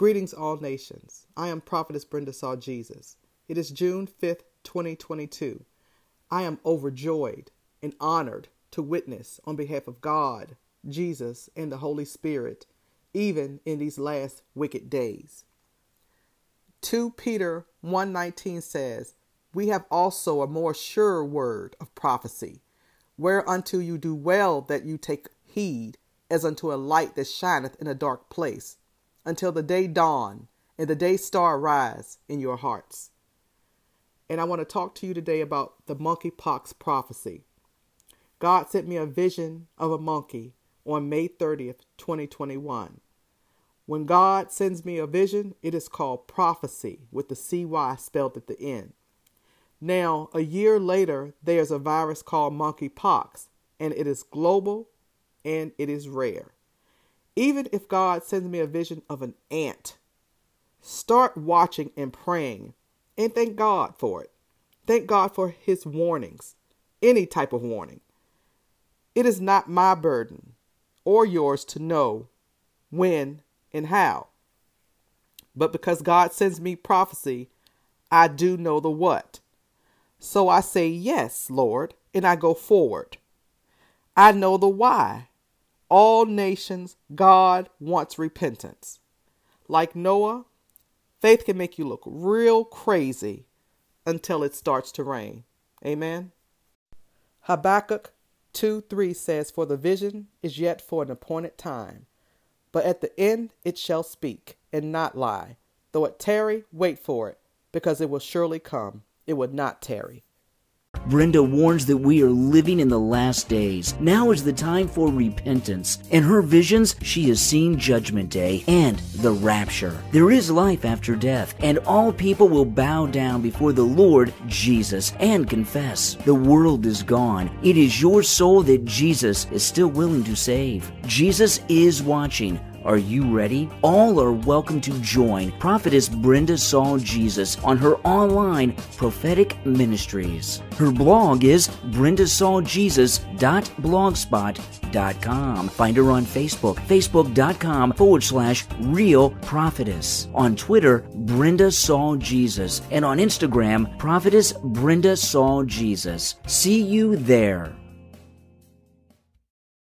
Greetings, all nations. I am Prophetess Brenda Saw Jesus. It is June 5th, 2022. I am overjoyed and honored to witness on behalf of God, Jesus, and the Holy Spirit, even in these last wicked days. 2 Peter 1:19 says, "We have also a more sure word of prophecy, whereunto you do well that you take heed, as unto a light that shineth in a dark place." Until the day dawn and the day star rise in your hearts. And I want to talk to you today about the monkeypox prophecy. God sent me a vision of a monkey on May 30th, 2021. When God sends me a vision, it is called prophecy with the CY spelled at the end. Now, a year later, there's a virus called monkeypox, and it is global and it is rare. Even if God sends me a vision of an ant, start watching and praying and thank God for it. Thank God for his warnings, any type of warning. It is not my burden or yours to know when and how. But because God sends me prophecy, I do know the what. So I say, Yes, Lord, and I go forward. I know the why, all nations, God wants repentance. Like Noah, faith can make you look real crazy until it starts to rain. Amen. Habakkuk 2 3 says, For the vision is yet for an appointed time, but at the end it shall speak and not lie. Though it tarry, wait for it, because it will surely come. It would not tarry. Brenda warns that we are living in the last days. Now is the time for repentance. In her visions, she has seen Judgment Day and the rapture. There is life after death, and all people will bow down before the Lord Jesus and confess. The world is gone. It is your soul that Jesus is still willing to save. Jesus is watching. Are you ready? All are welcome to join Prophetess Brenda Saw Jesus on her online prophetic ministries. Her blog is brendasawjesus.blogspot.com. Find her on Facebook, facebook.com forward slash real prophetess. On Twitter, Brenda Saw Jesus. And on Instagram, Prophetess Brenda Saw Jesus. See you there.